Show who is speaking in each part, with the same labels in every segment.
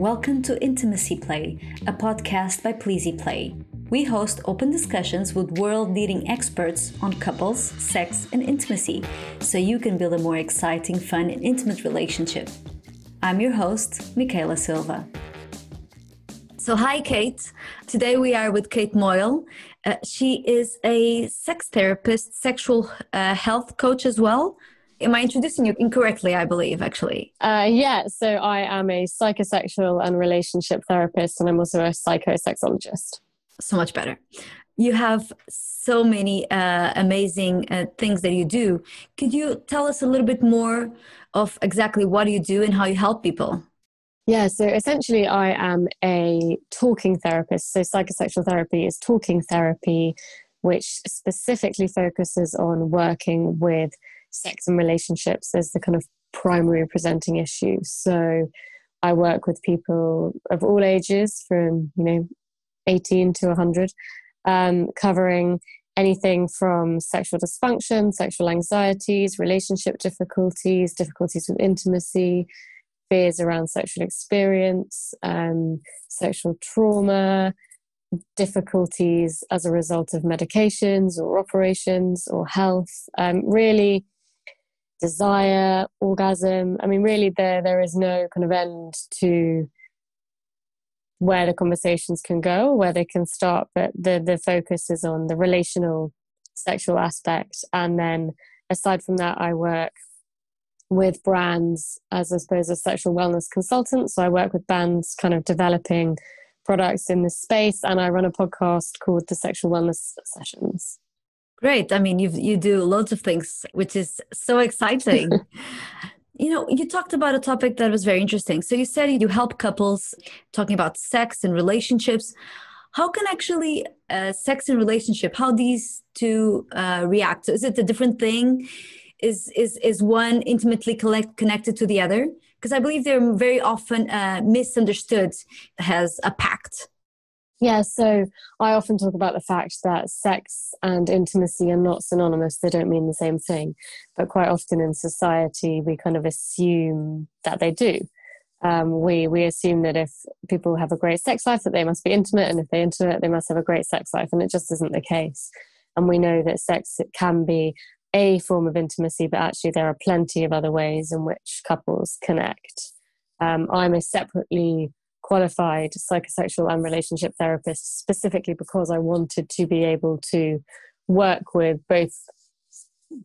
Speaker 1: Welcome to Intimacy Play, a podcast by Pleasy Play. We host open discussions with world leading experts on couples, sex, and intimacy so you can build a more exciting, fun, and intimate relationship. I'm your host, Mikaela Silva. So, hi, Kate. Today we are with Kate Moyle. Uh, she is a sex therapist, sexual uh, health coach as well. Am I introducing you incorrectly? I believe, actually.
Speaker 2: Uh, yeah, so I am a psychosexual and relationship therapist, and I'm also a psychosexologist.
Speaker 1: So much better. You have so many uh, amazing uh, things that you do. Could you tell us a little bit more of exactly what you do and how you help people?
Speaker 2: Yeah, so essentially, I am a talking therapist. So, psychosexual therapy is talking therapy, which specifically focuses on working with sex and relationships as the kind of primary presenting issue. So I work with people of all ages from, you know, 18 to 100, um, covering anything from sexual dysfunction, sexual anxieties, relationship difficulties, difficulties with intimacy, fears around sexual experience, um, sexual trauma, difficulties as a result of medications or operations or health. Um, really, desire, orgasm. I mean, really, there there is no kind of end to where the conversations can go, where they can start. But the the focus is on the relational, sexual aspect, and then aside from that, I work with brands as I suppose a sexual wellness consultant. So I work with brands, kind of developing products in this space, and I run a podcast called the Sexual Wellness Sessions.
Speaker 1: Great. I mean, you you do loads of things, which is so exciting. you know, you talked about a topic that was very interesting. So you said you help couples talking about sex and relationships. How can actually uh, sex and relationship how these two uh, react? So is it a different thing? Is is is one intimately collect, connected to the other? Because I believe they're very often uh, misunderstood as a pact
Speaker 2: yeah, so I often talk about the fact that sex and intimacy are not synonymous. They don't mean the same thing. But quite often in society, we kind of assume that they do. Um, we, we assume that if people have a great sex life, that they must be intimate, and if they're intimate, they must have a great sex life. And it just isn't the case. And we know that sex can be a form of intimacy, but actually, there are plenty of other ways in which couples connect. Um, I'm a separately qualified psychosexual and relationship therapist specifically because I wanted to be able to work with both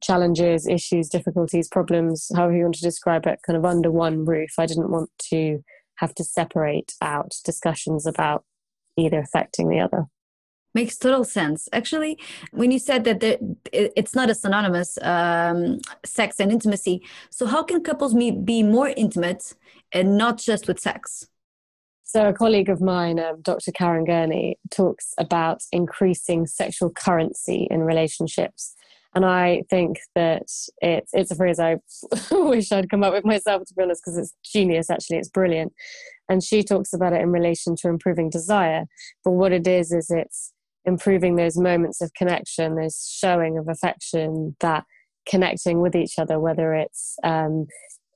Speaker 2: challenges, issues, difficulties, problems, however you want to describe it, kind of under one roof. I didn't want to have to separate out discussions about either affecting the other.
Speaker 1: Makes total sense. Actually, when you said that there, it's not a synonymous um, sex and intimacy, so how can couples be more intimate and not just with sex?
Speaker 2: So, a colleague of mine, um, Dr. Karen Gurney, talks about increasing sexual currency in relationships. And I think that it's, it's a phrase I wish I'd come up with myself, to be honest, because it's genius, actually, it's brilliant. And she talks about it in relation to improving desire. But what it is, is it's improving those moments of connection, those showing of affection, that connecting with each other, whether it's um,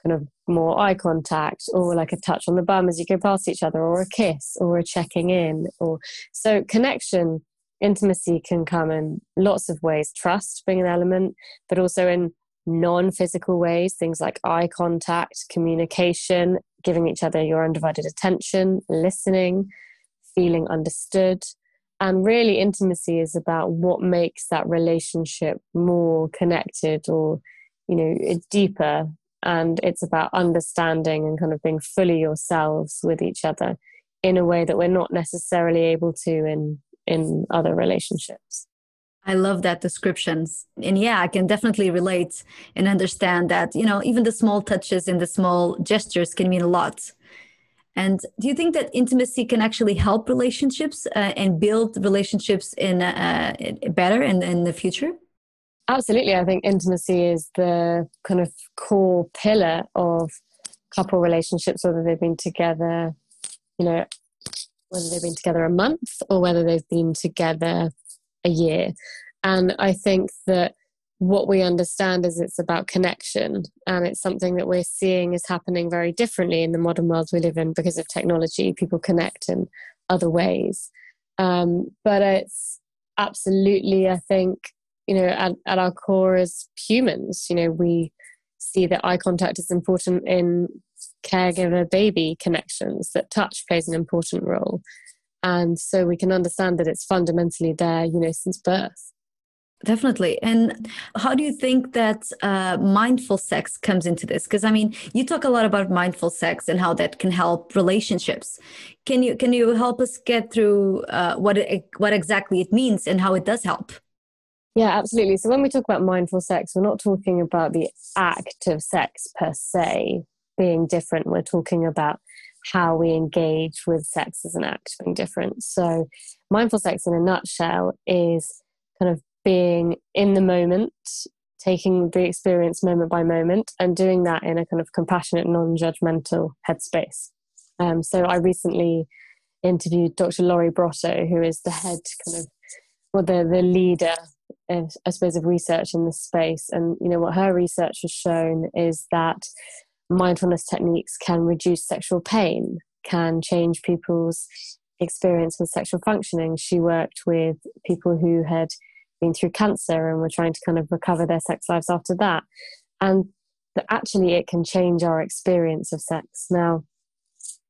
Speaker 2: kind of more eye contact or like a touch on the bum as you go past each other or a kiss or a checking in or so connection intimacy can come in lots of ways. Trust being an element but also in non-physical ways things like eye contact communication giving each other your undivided attention listening feeling understood. And really intimacy is about what makes that relationship more connected or you know deeper and it's about understanding and kind of being fully yourselves with each other in a way that we're not necessarily able to in in other relationships
Speaker 1: I love that descriptions. And yeah, I can definitely relate and understand that, you know, even the small touches and the small gestures can mean a lot. And do you think that intimacy can actually help relationships uh, and build relationships in uh, better in, in the future?
Speaker 2: Absolutely. I think intimacy is the kind of core pillar of couple relationships, whether they've been together, you know, whether they've been together a month or whether they've been together a year. And I think that what we understand is it's about connection and it's something that we're seeing is happening very differently in the modern world we live in because of technology people connect in other ways um, but it's absolutely i think you know at, at our core as humans you know we see that eye contact is important in caregiver baby connections that touch plays an important role and so we can understand that it's fundamentally there you know since birth
Speaker 1: Definitely. And how do you think that uh, mindful sex comes into this? Because I mean, you talk a lot about mindful sex and how that can help relationships. Can you can you help us get through uh, what it, what exactly it means and how it does help?
Speaker 2: Yeah, absolutely. So when we talk about mindful sex, we're not talking about the act of sex per se being different. We're talking about how we engage with sex as an act being different. So mindful sex, in a nutshell, is kind of being in the moment, taking the experience moment by moment, and doing that in a kind of compassionate, non judgmental headspace. Um, so I recently interviewed Dr. Lori Brotto, who is the head kind of, well, the, the leader, I suppose, of research in this space. And, you know, what her research has shown is that mindfulness techniques can reduce sexual pain, can change people's experience with sexual functioning. She worked with people who had been through cancer and were trying to kind of recover their sex lives after that. And that actually it can change our experience of sex. Now,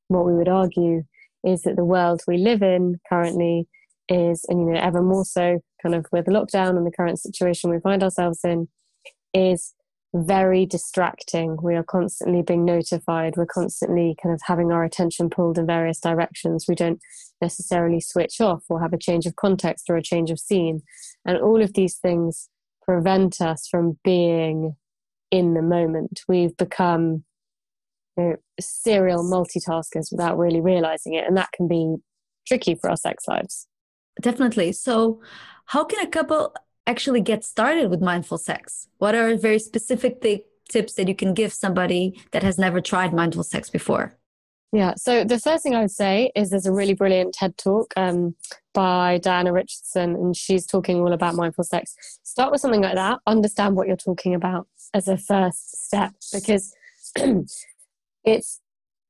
Speaker 2: what we would argue is that the world we live in currently is, and you know, ever more so kind of with lockdown and the current situation we find ourselves in, is very distracting. We are constantly being notified. We're constantly kind of having our attention pulled in various directions. We don't necessarily switch off or have a change of context or a change of scene. And all of these things prevent us from being in the moment. We've become you know, serial multitaskers without really realizing it. And that can be tricky for our sex lives.
Speaker 1: Definitely. So, how can a couple actually get started with mindful sex? What are very specific th- tips that you can give somebody that has never tried mindful sex before?
Speaker 2: Yeah, so the first thing I would say is there's a really brilliant TED talk um, by Diana Richardson, and she's talking all about mindful sex. Start with something like that, understand what you're talking about as a first step, because it's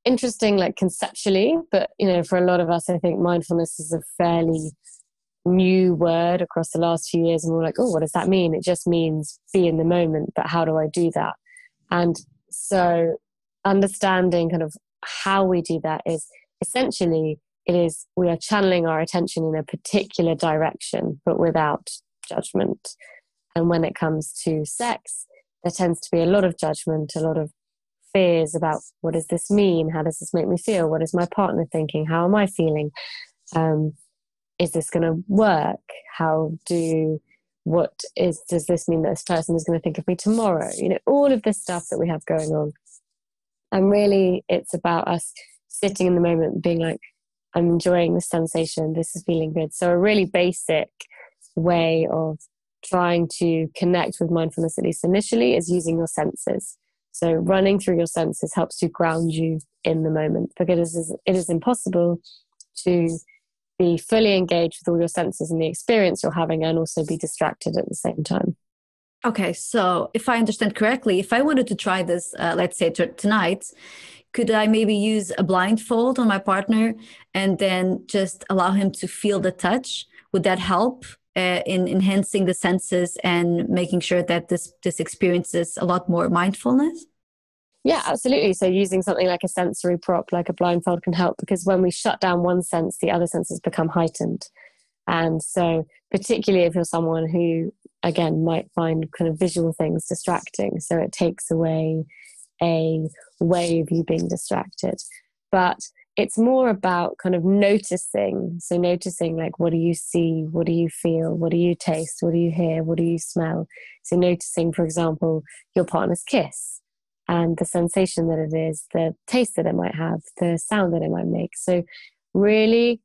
Speaker 2: interesting, like conceptually, but you know, for a lot of us, I think mindfulness is a fairly new word across the last few years and we're like oh what does that mean? It just means be in the moment but how do i do that? And so understanding kind of how we do that is essentially it is we are channeling our attention in a particular direction but without judgment. And when it comes to sex there tends to be a lot of judgment a lot of fears about what does this mean? How does this make me feel? What is my partner thinking? How am i feeling? Um, is this going to work? How do what is does this mean that this person is going to think of me tomorrow? You know, all of this stuff that we have going on. And really, it's about us sitting in the moment, being like, I'm enjoying this sensation. This is feeling good. So, a really basic way of trying to connect with mindfulness, at least initially, is using your senses. So, running through your senses helps to ground you in the moment because it is, it is impossible to be fully engaged with all your senses and the experience you're having and also be distracted at the same time.
Speaker 1: Okay, so if I understand correctly, if I wanted to try this, uh, let's say t- tonight, could I maybe use a blindfold on my partner and then just allow him to feel the touch? Would that help uh, in enhancing the senses and making sure that this this experience is a lot more mindfulness?
Speaker 2: Yeah, absolutely. So using something like a sensory prop, like a blindfold, can help because when we shut down one sense, the other senses become heightened. And so, particularly if you're someone who, again, might find kind of visual things distracting, so it takes away a way of you being distracted. But it's more about kind of noticing. So, noticing like, what do you see? What do you feel? What do you taste? What do you hear? What do you smell? So, noticing, for example, your partner's kiss and the sensation that it is, the taste that it might have, the sound that it might make. So, really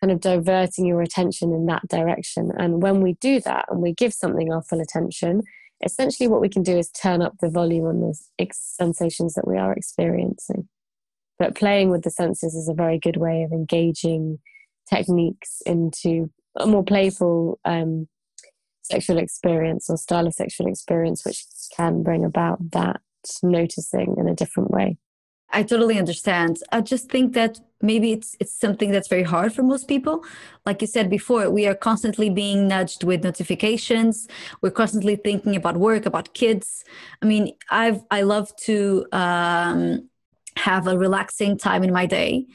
Speaker 2: kind of diverting your attention in that direction. And when we do that and we give something our full attention, essentially what we can do is turn up the volume on the sensations that we are experiencing. But playing with the senses is a very good way of engaging techniques into a more playful um, sexual experience or style of sexual experience, which can bring about that noticing in a different way.
Speaker 1: I totally understand. I just think that maybe it's it's something that's very hard for most people. Like you said before, we are constantly being nudged with notifications. We're constantly thinking about work, about kids. I mean, I've I love to um, have a relaxing time in my day,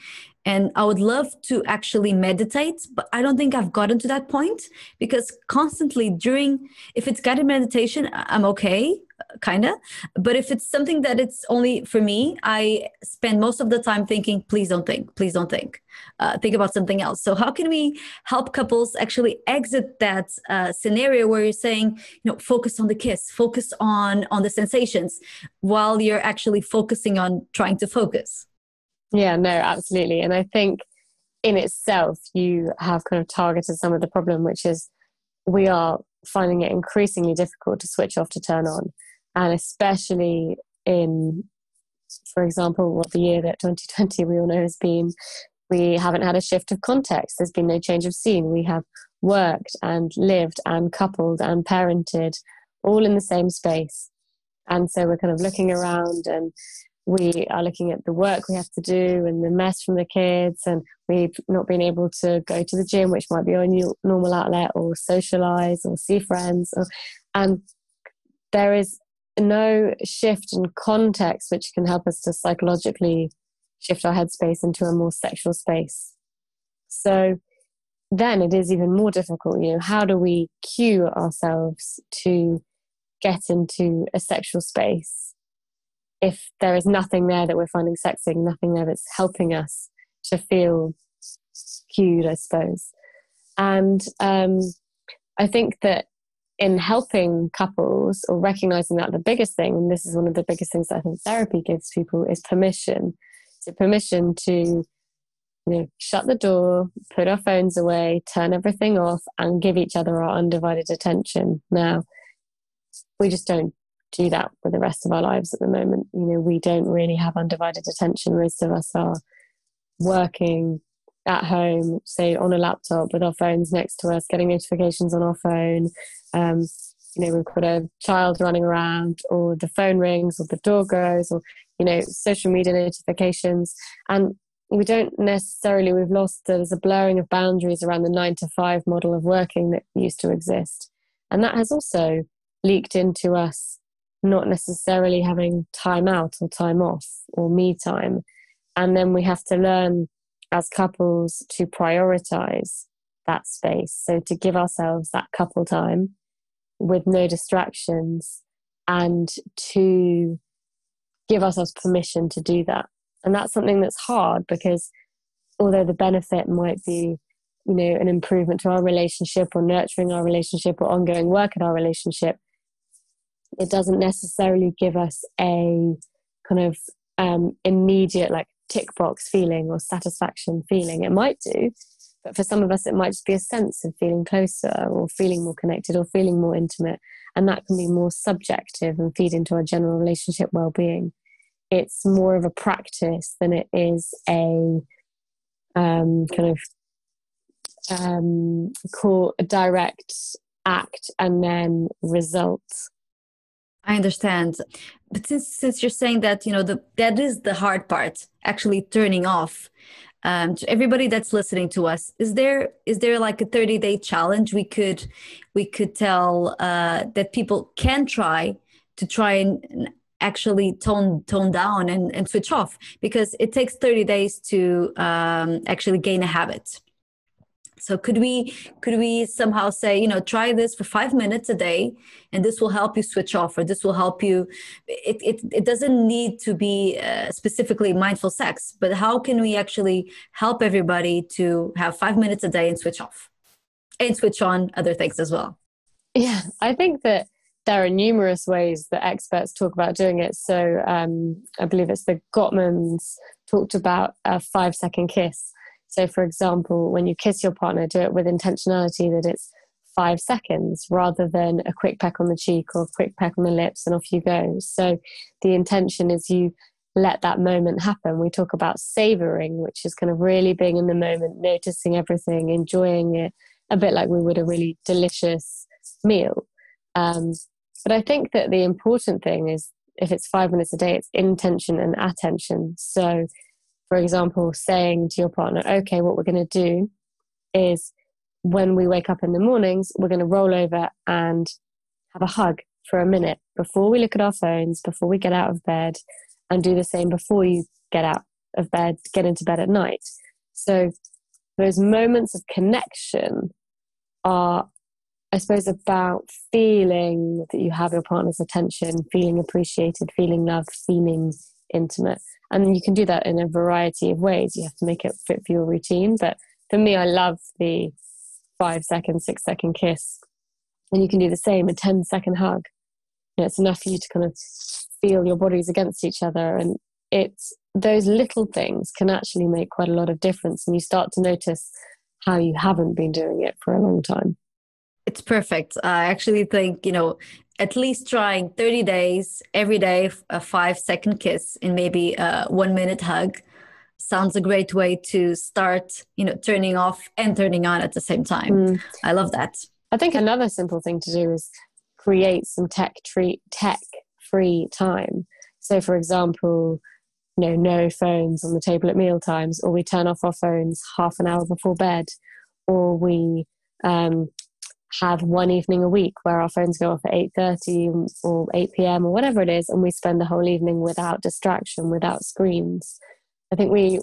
Speaker 1: and I would love to actually meditate, but I don't think I've gotten to that point because constantly during, if it's guided meditation, I'm okay kind of but if it's something that it's only for me i spend most of the time thinking please don't think please don't think uh, think about something else. So how can we help couples actually exit that uh, scenario where you're saying you know focus on the kiss focus on on the sensations while you're actually focusing on trying to focus?
Speaker 2: Yeah no absolutely. And i think in itself you have kind of targeted some of the problem which is we are finding it increasingly difficult to switch off to turn on and especially in for example what the year that 2020 we all know has been we haven't had a shift of context. There's been no change of scene. We have worked and lived and coupled and parented all in the same space. And so we're kind of looking around and we are looking at the work we have to do and the mess from the kids. And we've not been able to go to the gym which might be our normal outlet or socialize or see friends. Or, and there is no shift in context which can help us to psychologically shift our headspace into a more sexual space. So then it is even more difficult. You know, how do we cue ourselves to get into a sexual space if there is nothing there that we're finding sexy, nothing there that's helping us to feel cued, I suppose. And um, I think that in helping couples or recognizing that the biggest thing, and this is one of the biggest things that I think therapy gives people, is permission. So permission to you know, shut the door, put our phones away, turn everything off, and give each other our undivided attention. Now, we just don't do that for the rest of our lives at the moment. You know, we don't really have undivided attention. Most of us are working at home, say on a laptop with our phones next to us, getting notifications on our phone, um, you know, we've got a child running around, or the phone rings, or the door goes, or you know, social media notifications, and we don't necessarily we've lost there's a blurring of boundaries around the nine to five model of working that used to exist, and that has also leaked into us not necessarily having time out or time off or me time, and then we have to learn as couples to prioritize that space. So to give ourselves that couple time with no distractions and to give ourselves permission to do that. And that's something that's hard because although the benefit might be, you know, an improvement to our relationship or nurturing our relationship or ongoing work in our relationship, it doesn't necessarily give us a kind of um, immediate like tick box feeling or satisfaction feeling. It might do, but for some of us, it might just be a sense of feeling closer or feeling more connected or feeling more intimate. And that can be more subjective and feed into our general relationship well being. It's more of a practice than it is a um, kind of um, call a direct act and then result.
Speaker 1: I understand, but since since you're saying that you know the that is the hard part, actually turning off um, to everybody that's listening to us is there is there like a 30 day challenge we could we could tell uh, that people can try to try and actually tone tone down and, and switch off? Because it takes 30 days to um, actually gain a habit so could we could we somehow say, you know, try this for five minutes a day, and this will help you switch off, or this will help you. It it, it doesn't need to be uh, specifically mindful sex, but how can we actually help everybody to have five minutes a day and switch off, and switch on other things as well?
Speaker 2: Yeah, I think that there are numerous ways that experts talk about doing it. So um, I believe it's the Gottmans talked about a five second kiss so, for example, when you kiss your partner, do it with intentionality that it's five seconds rather than a quick peck on the cheek or a quick peck on the lips and off you go. So, the intention is you let that moment happen. We talk about savoring, which is kind of really being in the moment, noticing everything, enjoying it, a bit like we would a really delicious meal. Um, but I think that the important thing is if it's five minutes a day, it's intention and attention. So, for example, saying to your partner, okay, what we're going to do is when we wake up in the mornings, we're going to roll over and have a hug for a minute before we look at our phones, before we get out of bed, and do the same before you get out of bed, get into bed at night. So, those moments of connection are I suppose, about feeling that you have your partner's attention, feeling appreciated, feeling loved, feeling intimate. And you can do that in a variety of ways. You have to make it fit for your routine. But for me, I love the five second, six second kiss. And you can do the same, a 10 second hug. You know, it's enough for you to kind of feel your bodies against each other. And it's those little things can actually make quite a lot of difference. And you start to notice how you haven't been doing it for a long time.
Speaker 1: It's perfect. I actually think, you know, at least trying 30 days every day, a five second kiss and maybe a one minute hug sounds a great way to start, you know, turning off and turning on at the same time. Mm. I love that.
Speaker 2: I think another simple thing to do is create some tech treat tech free time. So for example, you know, no phones on the table at meal times, or we turn off our phones half an hour before bed, or we um, have one evening a week where our phones go off at 8.30 or 8 p.m. or whatever it is and we spend the whole evening without distraction without screens. I think we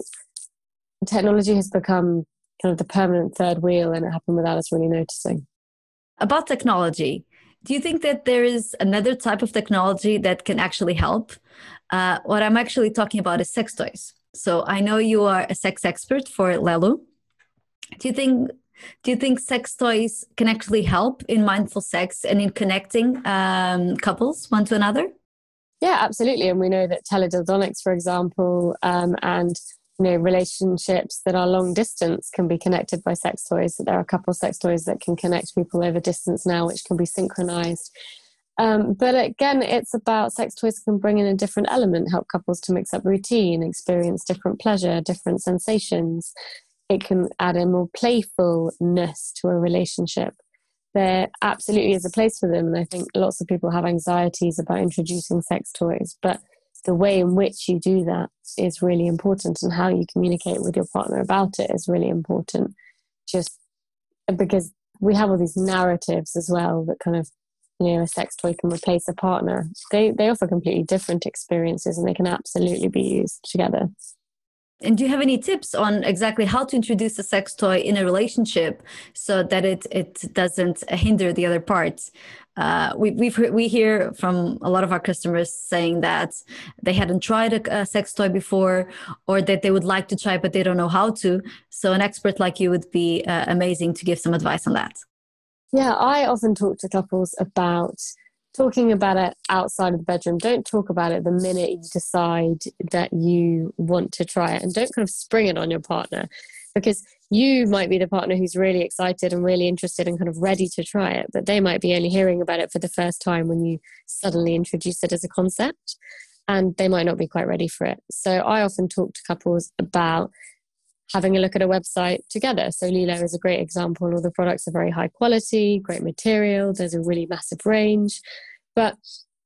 Speaker 2: technology has become kind of the permanent third wheel and it happened without us really noticing.
Speaker 1: About technology do you think that there is another type of technology that can actually help? Uh, what i'm actually talking about is sex toys. So i know you are a sex expert for LELO do you think do you think sex toys can actually help in mindful sex and in connecting um, couples one to another?
Speaker 2: Yeah, absolutely. And we know that teledildonics, for example, um, and you know relationships that are long distance can be connected by sex toys. There are a couple sex toys that can connect people over distance now, which can be synchronized. Um, but again, it's about sex toys can bring in a different element, help couples to mix up routine, experience different pleasure, different sensations it can add a more playfulness to a relationship. There absolutely is a place for them, and I think lots of people have anxieties about introducing sex toys, but the way in which you do that is really important, and how you communicate with your partner about it is really important. Just because we have all these narratives as well that kind of you know a sex toy can replace a partner they they offer completely different experiences and they can absolutely be used together
Speaker 1: and do you have any tips on exactly how to introduce a sex toy in a relationship so that it it doesn't hinder the other parts? Uh, we we've heard, we hear from a lot of our customers saying that they hadn't tried a, a, sex toy before, or that they would like to try but they don't know how to. So an expert like you would be uh, amazing to give some advice on that.
Speaker 2: Yeah, I often talk to couples about talking about it outside of the bedroom. Don't talk about it the minute you decide that you want to try it, and don't kind of spring it on your partner because you might be the partner who's really excited and really interested and kind of ready to try it, but they might be only hearing about it for the first time when you suddenly introduce it as a concept and they might not be quite ready for it. So I often talk to couples about having a look at a website together. So LELO is a great example. All the products are very high quality, great material, there's a really massive range. But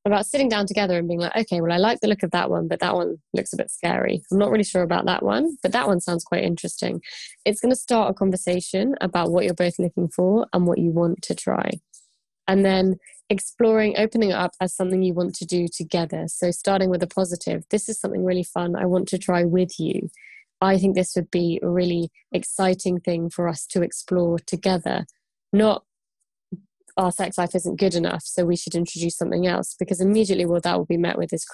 Speaker 2: about sitting down together and being like, okay, well, I like the look of that one, but that one looks a bit scary. I'm not really sure about that one, but that one sounds quite interesting. It's going to start a conversation about what you're both looking for and what you want to try. And then exploring, opening it up as something you want to do together. So starting with a positive, this is something really fun I want to try with you. I think this would be a really exciting thing for us to explore together. Not our sex life isn't good enough, so we should introduce something else. Because immediately what that will be met with is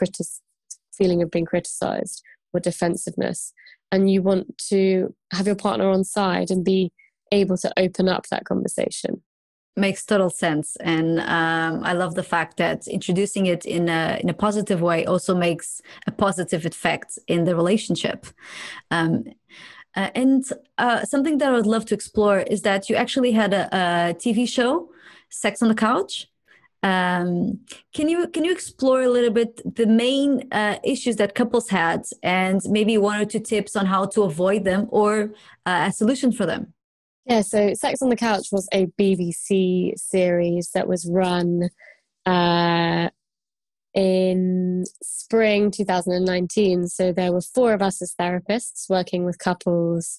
Speaker 2: feeling of being criticized or defensiveness. And you want to have your partner on side and be able to open up that conversation
Speaker 1: makes total sense. And um, i love the fact that introducing it in a, in a positive way also makes a positive effect in the relationship. Um, uh, and uh, something that i would love to explore is that you actually had a, a tv show sex on the couch. Um, can you can you explore a little bit the main uh, issues that couples had and maybe one or two tips on how to avoid them or uh, a solution for them
Speaker 2: Yeah, so Sex on the Couch was a BBC series that was run uh, in spring 2019. So there were four of us as therapists working with couples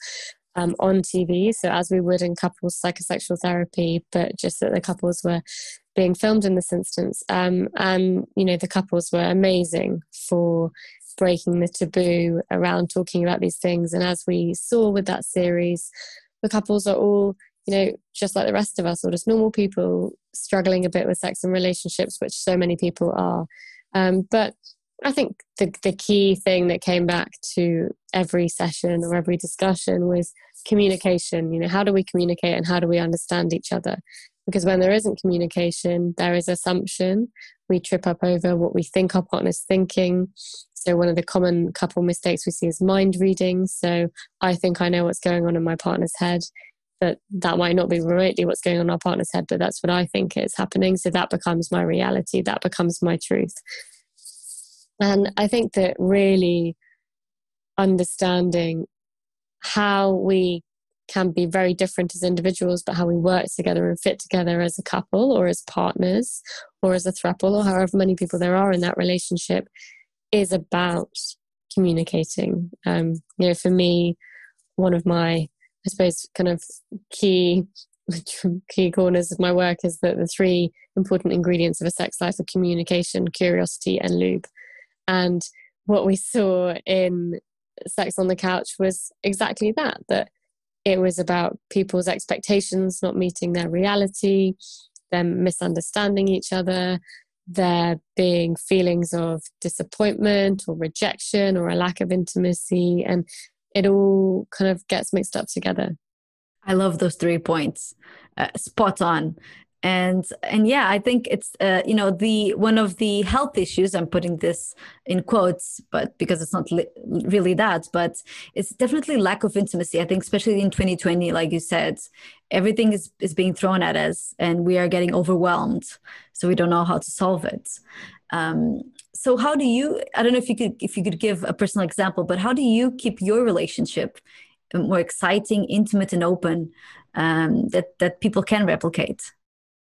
Speaker 2: um, on TV. So as we would in couples psychosexual therapy, but just that the couples were being filmed in this instance. Um, and, you know, the couples were amazing for breaking the taboo around talking about these things. And as we saw with that series, the couples are all, you know, just like the rest of us, or just normal people struggling a bit with sex and relationships, which so many people are. Um, but I think the, the key thing that came back to every session or every discussion was communication. You know, how do we communicate and how do we understand each other? Because when there isn't communication, there is assumption. We trip up over what we think our partner's thinking. So, one of the common couple mistakes we see is mind reading. So, I think I know what's going on in my partner's head, but that might not be remotely what's going on in our partner's head, but that's what I think is happening. So, that becomes my reality, that becomes my truth. And I think that really understanding how we can be very different as individuals, but how we work together and fit together as a couple or as partners or as a throuple or however many people there are in that relationship is about communicating. Um, you know, for me, one of my, I suppose, kind of key key corners of my work is that the three important ingredients of a sex life are communication, curiosity, and lube. And what we saw in Sex on the Couch was exactly that that it was about people's expectations not meeting their reality, them misunderstanding each other, there being feelings of disappointment or rejection or a lack of intimacy, and it all kind of gets mixed up together.
Speaker 1: I love those three points. Uh, spot on and and yeah i think it's uh, you know the one of the health issues i'm putting this in quotes but because it's not li- really that but it's definitely lack of intimacy. I think especially in 2020 like you said everything is is being thrown at us and we are getting overwhelmed. So we don't know how to solve it. Um, so how do you i don't know if you could if you could give a personal example but how do you keep your relationship more exciting intimate and open um, that that people can replicate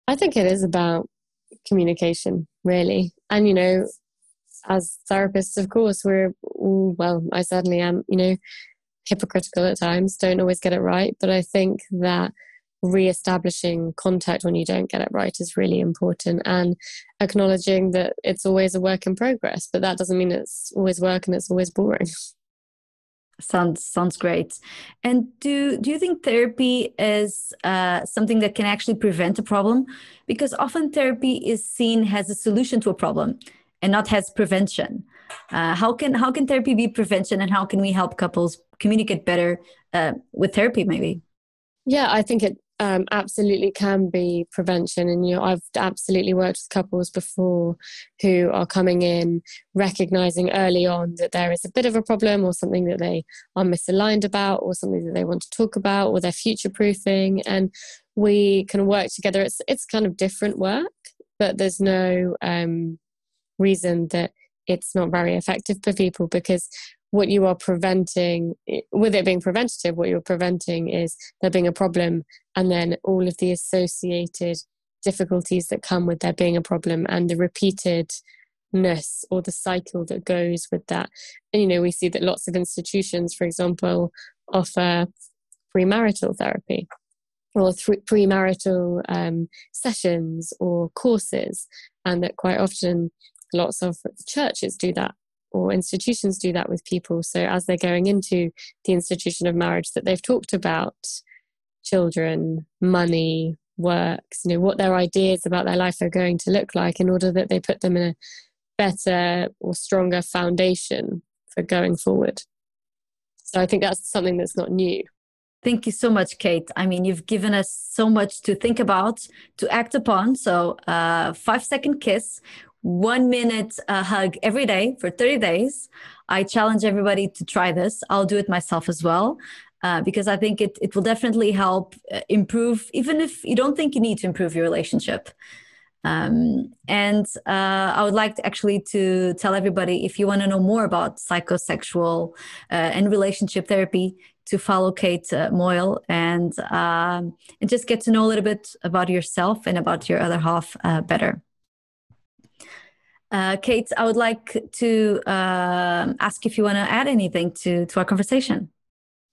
Speaker 2: I think it is about communication, really. And, you know, as therapists, of course, we're, well, I certainly am, you know, hypocritical at times, don't always get it right. But I think that re-establishing contact when you don't get it right is really important and acknowledging that it's always a work in progress but that doesn't mean it's always work and it's always boring
Speaker 1: sounds sounds great. And do do you think therapy is uh, something that can actually prevent a problem? Because often therapy is seen as a solution to a problem and not as prevention. Uh, how can how can therapy be prevention and how can we help couples communicate better uh, with therapy maybe?
Speaker 2: Yeah i think it um, absolutely can be prevention. And you know, I've absolutely worked with couples before who are coming in recognizing early on that there is a bit of a problem or something that they are misaligned about or something that they want to talk about or they're future proofing. And we can work together. It's it's kind of different work, but there's no um, reason that it's not very effective for people because what you are preventing with it being preventative what you're preventing is there being a problem and then all of the associated difficulties that come with there being a problem and the repeatedness or the cycle that goes with that. And you know we see that lots of institutions for example offer premarital therapy or th- premarital um, sessions or courses and that quite often lots of churches do that or institutions do that with people. So as they're going into the institution of marriage, that they've talked about children, money, works, you know, what their ideas about their life are going to look like in order that they put them in a better or stronger foundation for going forward. So I think that's something that's not new.
Speaker 1: Thank you so much, Kate. I mean, you've given us so much to think about, to act upon. So, uh, five second kiss one minute uh, hug every day for 30 days. I challenge everybody to try this. I'll do it myself as well. Uh, because I think it, it will definitely help uh, improve, even if you don't think you need to improve your relationship. Um, and uh, I would like to actually to tell everybody if you want to know more about psychosexual uh, and relationship therapy, to follow Kate uh, Moyle and um, and just get to know a little bit about yourself and about your other half uh, better. Uh, Kate, I would like to um, ask if you want to add anything to to our conversation.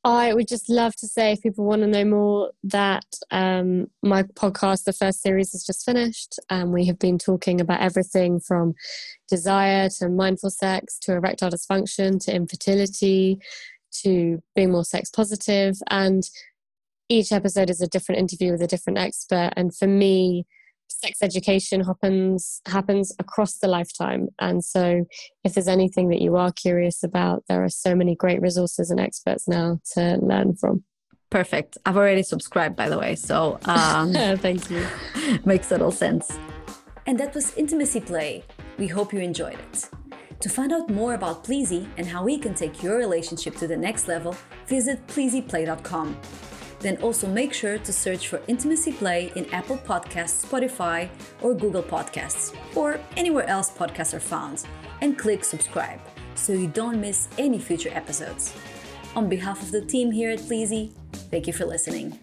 Speaker 2: I would just love to say, if people want to know more, that um, my podcast, the first series, is just finished. And we have been talking about everything from desire to mindful sex to erectile dysfunction to infertility to being more sex positive. And each episode is a different interview with a different expert. And for me, sex education happens happens across the lifetime. And so if there's anything that you are curious about there are so many great resources and experts now to learn from.
Speaker 1: Perfect. I've already subscribed by the way so um,
Speaker 2: thank you.
Speaker 1: makes total sense. And that was intimacy play. We hope you enjoyed it. To find out more about Pleasy and how we can take your relationship to the next level, visit pleasyplay.com. Then also make sure to search for Intimacy Play in Apple Podcasts, Spotify, or Google Podcasts, or anywhere else podcasts are found, and click subscribe so you don't miss any future episodes. On behalf of the team here at Pleasy, thank you for listening.